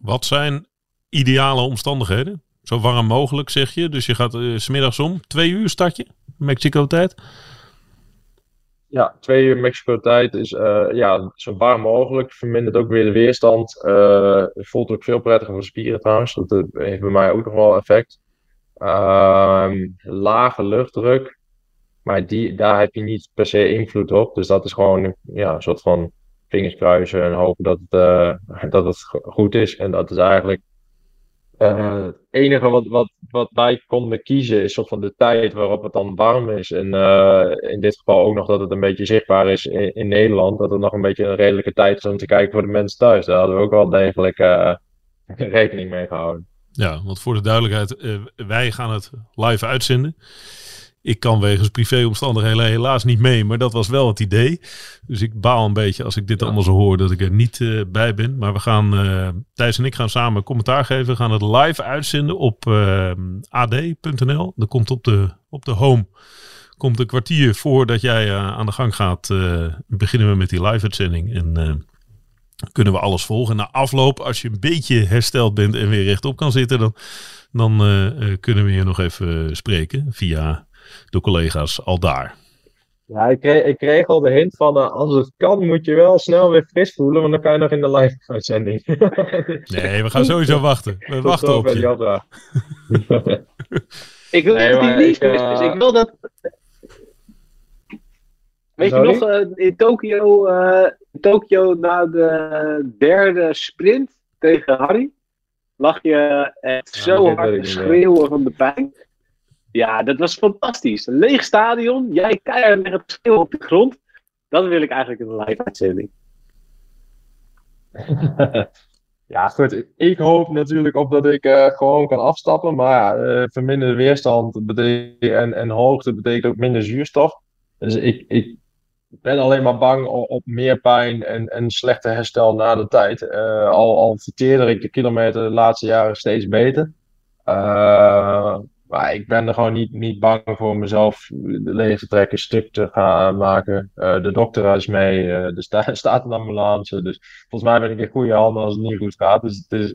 Wat zijn ideale omstandigheden? Zo warm mogelijk, zeg je. Dus je gaat eh, 's smiddags om. Twee uur start je, Mexico-tijd. Ja, twee uur Mexico tijd is eh, ja, zo warm mogelijk. Vermindert ook weer de weerstand. Het voelt ook veel prettiger voor spieren trouwens. Dat eh, heeft bij mij ook nog wel effect. Ehm, lage luchtdruk. Maar die, daar heb je niet per se invloed op. Dus dat is gewoon ja, een soort van vingers kruisen en hopen dat het, dat het go- goed is. En dat is eigenlijk eh, het enige wat, wat, wat wij konden kiezen, is soort van de tijd waarop het dan warm is. En eh, in dit geval ook nog dat het een beetje zichtbaar is in, Nederland. Dat het nog een beetje een redelijke tijd is om te kijken voor de mensen thuis. Daar hadden we ook wel degelijk eh, rekening mee gehouden. Ja, want voor de duidelijkheid, eh, wij gaan het live uitzenden. Ik kan wegens privéomstandigheden helaas niet mee, maar dat was wel het idee. Dus ik baal een beetje als ik dit allemaal zo hoor dat ik er niet eh, bij ben. Maar we gaan, eh Thijs en ik gaan samen commentaar geven. We gaan het live uitzenden op eh, ad.nl. Dat komt op de, op de home. Komt een kwartier voordat jij aan de gang gaat, beginnen we met die live uitzending. En kunnen we alles volgen. Na afloop, als je een beetje hersteld bent en weer rechtop kan zitten, dan, dan kunnen we je nog even spreken via de collega's al daar. Ja, ik kreeg, ik kreeg al de hint van eh, als het kan moet je wel snel weer fris voelen, want dan kan je nog in de live uitzending. Nee, we gaan sowieso wachten. We Tot wachten op je. Ik wil Nee, maar niet ik, fris eh, is. Ik wil dat... Weet je nog, eh, in Tokio, eh, Tokio na de derde sprint tegen Harry, lag je echt Ja, zo hard te schreeuwen van de pijn. Ja, dat was fantastisch. Leeg stadion, jij keihard liggen te schreeuwen op de grond. Dat wil ik eigenlijk in een live uitzending. Ja, goed. Ik hoop natuurlijk op dat ik eh, gewoon kan afstappen. Maar ja, eh, verminderde weerstand en, en hoogte betekent ook minder zuurstof. Dus ik, ik ben alleen maar bang op, meer pijn en, en slechter herstel na de tijd. Eh, al, al verteerde ik de kilometer de laatste jaren steeds beter. Maar ik ben er gewoon niet, niet bang voor mezelf de lege trekken stuk te gaan maken. Eh, de dokter is mee, eh, er sta- staat een ambulance. Dus volgens mij ben ik in goede handen als het niet goed gaat. Dus,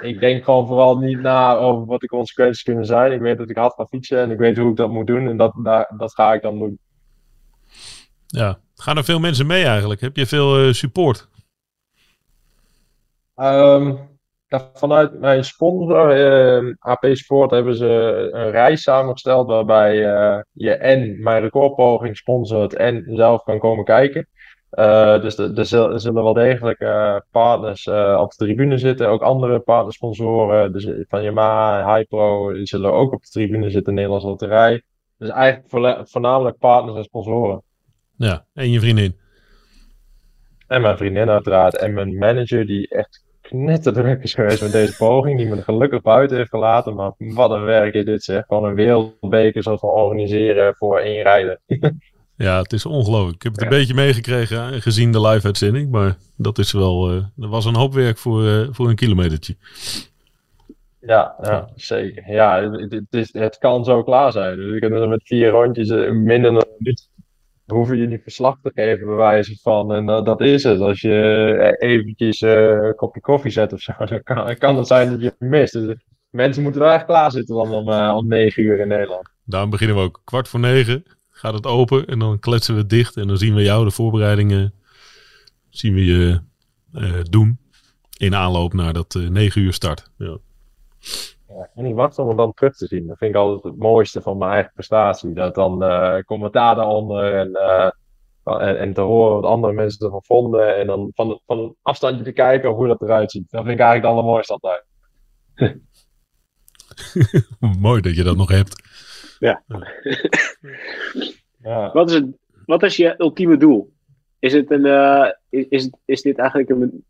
ik denk gewoon vooral niet na over wat de consequenties kunnen zijn. Ik weet dat ik hard ga fietsen en ik weet hoe ik dat moet doen. En dat, daar, dat ga ik dan doen. Ja. Gaan er veel mensen mee eigenlijk? Heb je veel eh, support? Ehm, vanuit mijn sponsor, eh, AP Sport, hebben ze een reis samengesteld waarbij eh, je en mijn recordpoging sponsort en zelf kan komen kijken. Eh, dus er- zul- zullen wel degelijk eh, partners op de tribune zitten, ook andere partnersponsoren, dus van Yamaha, Hypro, die zullen ook op de tribune zitten, Nederlandse Loterij. Dus eigenlijk voornamelijk partners en sponsoren. Ja, en je vriendin. En mijn vriendin uiteraard. En mijn manager die echt knetterdruk is geweest met deze poging. Die me gelukkig buiten heeft gelaten. Maar wat een werk is dit zeg. Gewoon een wereldbeker zoals we organiseren voor één rijden. Ja, het is ongelooflijk. Ik heb het een beetje meegekregen gezien de live uitzending. Maar dat is wel, er was een hoop werk voor, eh, voor een kilometertje. Ja, ja zeker. Ja, het, het, is, het kan zo klaar zijn. Dus ik heb er met vier rondjes eh, minder dan een minuut. Hoef je niet verslag te geven, bij wijze van. En dat, dat is het. Als je eh, eventjes eh, een kopje koffie zet of zo, dan kan, kan het zijn dat je het mist. Dus eh, mensen moeten wel echt klaar zitten om, eh, om negen uur in Nederland. Daarom beginnen we ook kwart voor negen. Gaat het open en dan kletsen we dicht. En dan zien we jou de voorbereidingen zien we je eh, doen. In aanloop naar dat eh 9 uur start. Ja. Ja, ik kan niet wachten om het dan terug te zien. Dat vind ik altijd het mooiste van mijn eigen prestatie. Dat dan eh, commentaar daaronder en, eh, en, en te horen wat andere mensen ervan vonden. En dan van, van een afstandje te kijken hoe dat eruit ziet. Dat vind ik eigenlijk het allermooiste altijd. Mooi dat je dat nog hebt. Ja. Wat is, het, wat is je ultieme doel? Is, het een, eh, is, is, is dit eigenlijk een,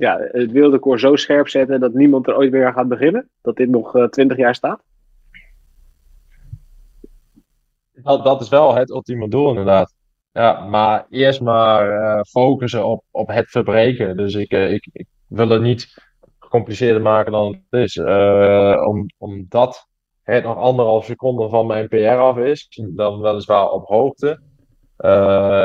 ja, het wereldrecord zo scherp zetten dat niemand er ooit weer gaat beginnen? Dat dit nog eh, twintig jaar staat? Dat, dat is wel het ultieme doel inderdaad. Ja, maar eerst maar eh, focussen op, op het verbreken. Dus ik, eh, ik, ik wil het niet gecompliceerder maken dan het is. Eh, om, omdat het nog anderhalf seconde van mijn PR af is, dan weliswaar op hoogte. Eh,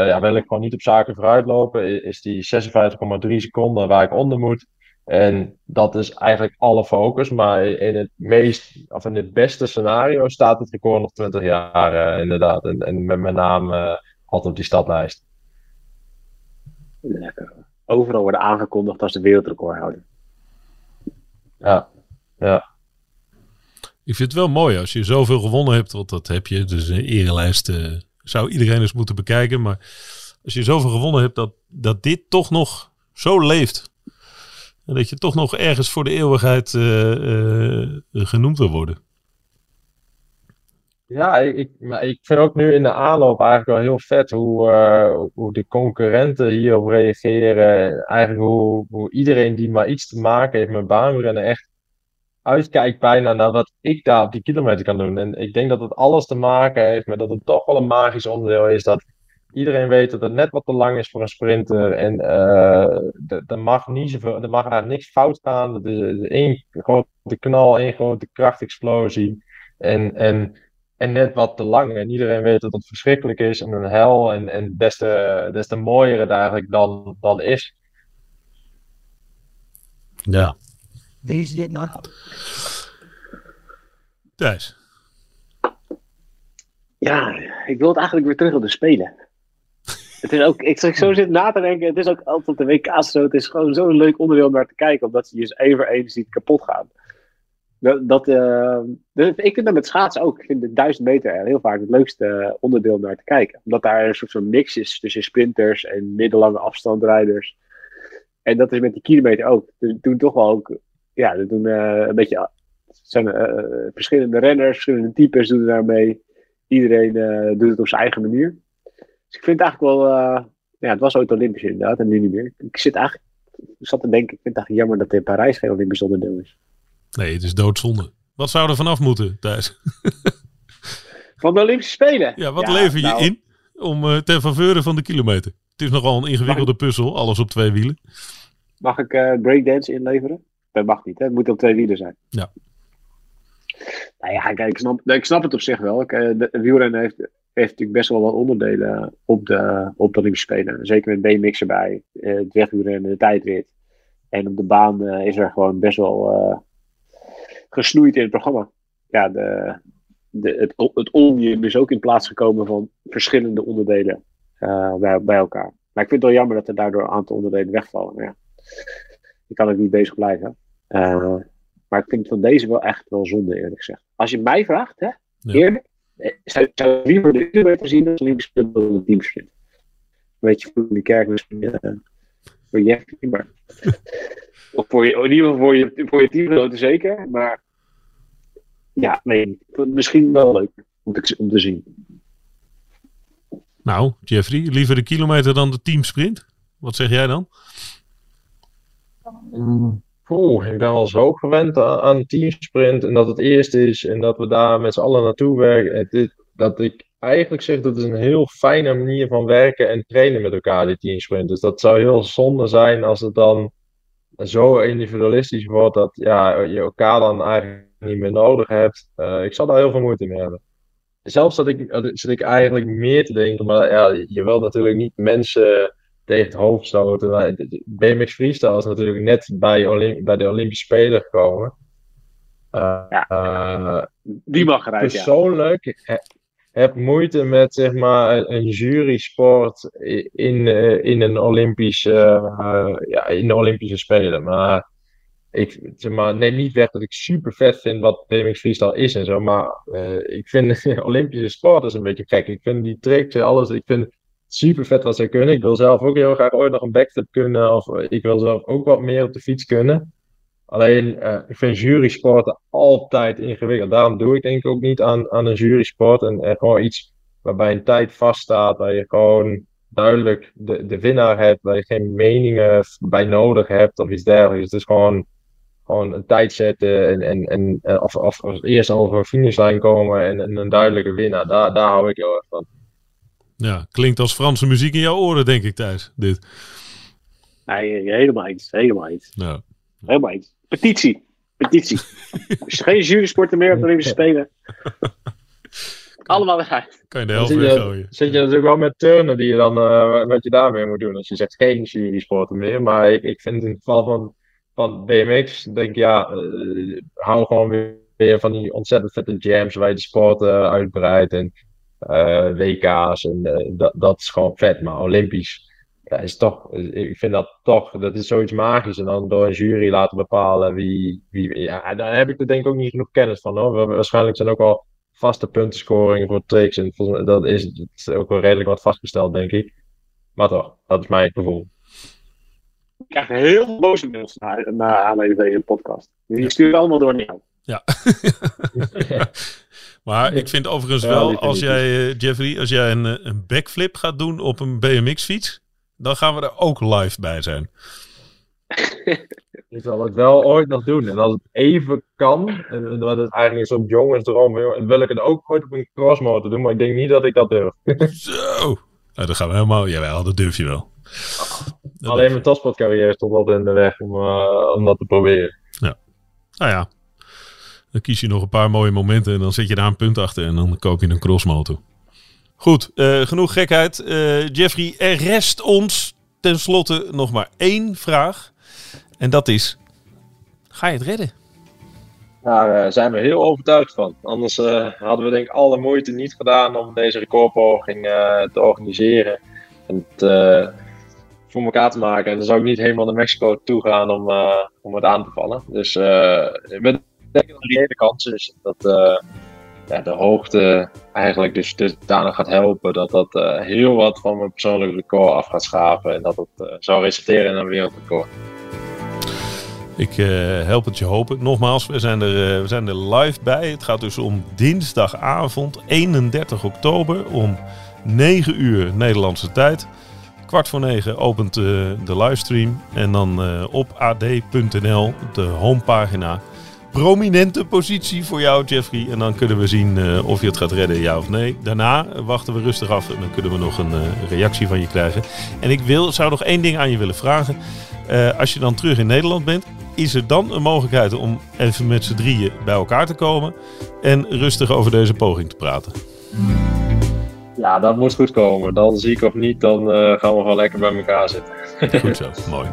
ja, wil ik gewoon niet op zaken vooruitlopen, i- is die 56,3 seconden waar ik onder moet. En dat is eigenlijk alle focus. Maar in het meest, of in het beste scenario staat het record nog 20 jaar, eh, inderdaad. En, en met mijn naam eh altijd op die stadlijst. Lekker. Overal worden aangekondigd als de wereldrecordhouder. Ja, ja. Ik vind het wel mooi als je zoveel gewonnen hebt. Want dat heb je. Dus een erelijst zou iedereen eens moeten bekijken. Maar Als je zoveel gewonnen hebt, dat, dat dit toch nog zo leeft. En dat je toch nog ergens voor de eeuwigheid eh, eh, genoemd wil worden. Ja, ik, maar ik vind ook nu in de aanloop eigenlijk wel heel vet hoe, eh, hoe de concurrenten hierop reageren. Eigenlijk hoe, hoe iedereen die maar iets te maken heeft met baanrennen echt uitkijkt bijna naar wat ik daar op die kilometer kan doen. En ik denk dat het alles te maken heeft met dat het toch wel een magisch onderdeel is. Dat iedereen weet dat het net wat te lang is voor een sprinter. En uh, er mag niet mag eigenlijk niks fout gaan. Het is één grote knal, één grote krachtexplosie. En, en en net wat te lang. En iedereen weet dat het verschrikkelijk is en een hel. En, en des, te, des te mooier het eigenlijk dan, dan is. Ja. Deze dit nog. Thijs. Ja, ik wil het eigenlijk weer terug op de Spelen. Het is ook, ik, ik zo zit na te denken, het is ook altijd de WK's zo. Het is gewoon zo'n leuk onderdeel om naar te kijken, omdat ze je dus één voor één ziet kapot gaan. Dat, dat, uh, ik vind dat met schaatsen ook. Ik vind de 1000 meter heel vaak het leukste onderdeel om naar te kijken. Omdat daar een soort van mix is tussen sprinters en middellange afstandrijders. En dat is met die kilometer ook. Dus doen toch wel ook, ja, er doen uh, een beetje, zijn uh, verschillende renners, verschillende types doen daar mee. Iedereen doet het op zijn eigen manier. Dus ik vind het eigenlijk wel, ja, het was ooit Olympisch inderdaad en nu niet meer. Ik zit eigenlijk, ik zat te denken, ik vind het eigenlijk jammer dat in Parijs geen Olympisch onderdeel is. Nee, het is doodzonde. Wat zou er vanaf moeten, Thijs? Van de Olympische Spelen? Ja, wat lever je nou- in om uh, ten faveur van de kilometer? Het is nogal een ingewikkelde puzzel, alles op twee wielen. Mag ik uh, breakdance inleveren? Dat mag niet, hè? het moet op twee wielen zijn. Ja. Nou ja, kijk, ik snap, ik snap het op zich wel. Ik, de wielrennen heeft, heeft natuurlijk best wel wat onderdelen op de, op de Olympische Spelen. Zeker met BMX erbij, het wegwielrennen, de tijdrit. En op de baan is er gewoon best wel gesnoeid in het programma. Ja, de, de, het, het omnium is ook in plaats gekomen van verschillende onderdelen uh, bij, bij elkaar. Maar ik vind het wel jammer dat er daardoor een aantal onderdelen wegvallen. Maar ja, ik kan ook niet bezig blijven. Uh, maar ik vind van deze wel echt wel zonde, eerlijk gezegd. Als je mij vraagt, hè, ja. eerlijk, zou, zou ik liever de kilometer zien als Olympisch dan de teamsprint. Weet je, voor die kerk misschien uh, voor Jeffrey, maar... of voor je, in ieder geval voor je, voor je teamgenoten zeker, maar ja, nee, misschien wel leuk om te, om te zien. Nou, Jeffrey, liever de kilometer dan de teamsprint? Wat zeg jij dan? Oeh, ik ben wel zo gewend aan, teamsprint en dat het eerst is en dat we daar met z'n allen naartoe werken. Dat ik eigenlijk zeg dat is een heel fijne manier van werken en trainen met elkaar, die teamsprint. Dus dat zou heel zonde zijn als het dan zo individualistisch wordt dat ja, je elkaar dan eigenlijk niet meer nodig hebt. Uh, ik zal daar heel veel moeite mee hebben. Zelfs dat ik, zit ik eigenlijk meer te denken, maar ja, je wilt natuurlijk niet mensen tegen het hoofd stoten. BMX Freestyle is natuurlijk net bij, Olymp bij de Olympische Spelen gekomen. Uh, ja, uh, die mag eruit, Persoonlijk ja. heb moeite met zeg maar, een jury-sport in, in, een Olympische, ja, in de Olympische Spelen. Maar ik zeg maar, neem niet weg dat ik super vet vind wat BMX freestyle is en zo. Maar uh, ik vind Olympische sport is een beetje gek. Ik vind die tricks en alles. Ik vind super vet wat ze kunnen. Ik wil zelf ook heel graag ooit nog een backstep kunnen. Of ik wil zelf ook wat meer op de fiets kunnen. Alleen, uh, ik vind jury-sporten altijd ingewikkeld. Daarom doe ik denk ik ook niet aan, aan een jury-sport. En, en gewoon iets waarbij een tijd vaststaat. Waar je gewoon duidelijk de, de winnaar hebt. Waar je geen meningen bij nodig hebt of iets dergelijks. Is gewoon gewoon een tijd zetten en, en, en of, of, of eerst over een finishlijn komen en, en, een duidelijke winnaar. Daar, daar hou ik heel erg van. Ja, klinkt als Franse muziek in jouw oren, denk ik thuis, dit. Nee, helemaal eens. Helemaal eens. Ja. Helemaal eens. Petitie. Petitie. Als je geen jurysporten meer op de Olympische Spelen. Allemaal eruit. Kan je de helft zit je, weggooien. zit je natuurlijk wel met turnen die je dan, uh, wat je daarmee moet doen. Als je zegt geen jurysporten meer. Maar ik, ik vind in het geval van van BMX denk ik, ja, uh, hou gewoon weer, weer, van die ontzettend vette jams waar je de sport uh, uitbreidt en WK's en dat, dat is gewoon vet. Maar Olympisch is toch, ik vind dat toch, dat is zoiets magisch. En dan door een jury laten bepalen wie, wie ja, daar heb ik er denk ik ook niet genoeg kennis van hoor. Waarschijnlijk zijn ook al vaste puntenscoringen voor tricks en dat is, ook wel redelijk wat vastgesteld denk ik. Maar toch, dat is mijn gevoel. Ik krijg heel boze mails naar, naar aanleiding van podcast. Die sturen allemaal door naar. Ja. maar ik vind overigens Ja, wel, als jij, eh, Jeffrey, als jij een, eh, een backflip gaat doen op een BMX-fiets, dan gaan we er ook live bij zijn. Ik zal het wel ooit nog doen. En als het even kan, en dat is eigenlijk soort jongensdroom, wil ik het ook ooit op een crossmotor doen. Maar ik denk niet dat ik dat durf. Zo! Nou, dan gaan we helemaal... Jawel, dat durf je wel. Dat Alleen mijn topsportcarrière stond altijd in de weg om, eh, om dat te proberen. Nou ja, dan kies je nog een paar mooie momenten en dan zet je daar een punt achter en dan koop je een crossmotor. Goed, eh, genoeg gekheid. Eh, Jeffrey, er rest ons tenslotte nog maar één vraag. En dat is, ga je het redden? Daar eh, zijn we heel overtuigd van. Anders hadden we denk ik alle moeite niet gedaan om deze recordpoging te organiseren. En het, voor elkaar te maken. En dan zou ik niet helemaal naar Mexico toe gaan om, om het aan te vallen. Dus eh we denken dat er een kans is dat eh, ja, de hoogte eigenlijk dus dusdanig gaat helpen. Dat dat eh, heel wat van mijn persoonlijke record af gaat schaven. En dat het eh, zou resulteren in een wereldrecord. Ik help het je hopen. Nogmaals, we zijn, er, we zijn er live bij. Het gaat dus om dinsdagavond 31 oktober om 9 uur Nederlandse tijd. Kwart voor negen opent de livestream. En dan op ad.nl, de homepagina. Prominente positie voor jou, Jeffrey. En dan kunnen we zien eh, of je het gaat redden, ja of nee. Daarna wachten we rustig af en dan kunnen we nog een eh, reactie van je krijgen. En ik wil, zou nog één ding aan je willen vragen. Eh, als je dan terug in Nederland bent, is er dan een mogelijkheid om even met z'n drieën bij elkaar te komen en rustig over deze poging te praten? Ja, dat moet goed komen. Dan zie ik of niet, dan gaan we gewoon lekker bij elkaar zitten. Goed zo, mooi.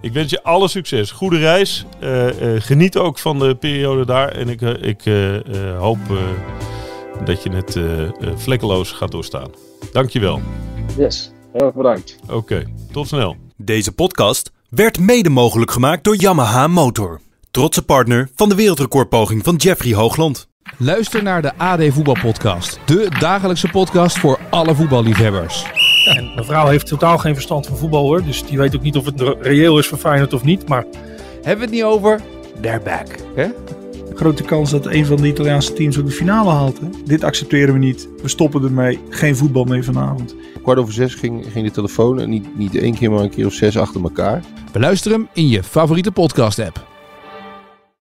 Ik wens je alle succes. Goede reis. Eh, eh, geniet ook van de periode daar. En ik, eh, ik eh, eh, hoop eh, dat je het vlekkeloos gaat doorstaan. Dankjewel. Yes, heel erg bedankt. Oké, tot snel. Deze podcast werd mede mogelijk gemaakt door Yamaha Motor. Trotse partner van de wereldrecordpoging van Jeffrey Hoogland. Luister naar de AD Voetbalpodcast. De dagelijkse podcast voor alle voetballiefhebbers. En mijn vrouw heeft totaal geen verstand van voetbal hoor. Dus die weet ook niet of het re- reëel is voor Feyenoord of niet. Maar Hebben we het niet over? They're back. Hè? Grote kans dat een van de Italiaanse teams ook de finale haalt. Hè? Dit accepteren we niet. We stoppen ermee. Geen voetbal meer vanavond. Kwart over zes ging, ging de telefoon en niet, niet één keer, maar een keer of zes achter elkaar. Beluister hem in je favoriete podcast app.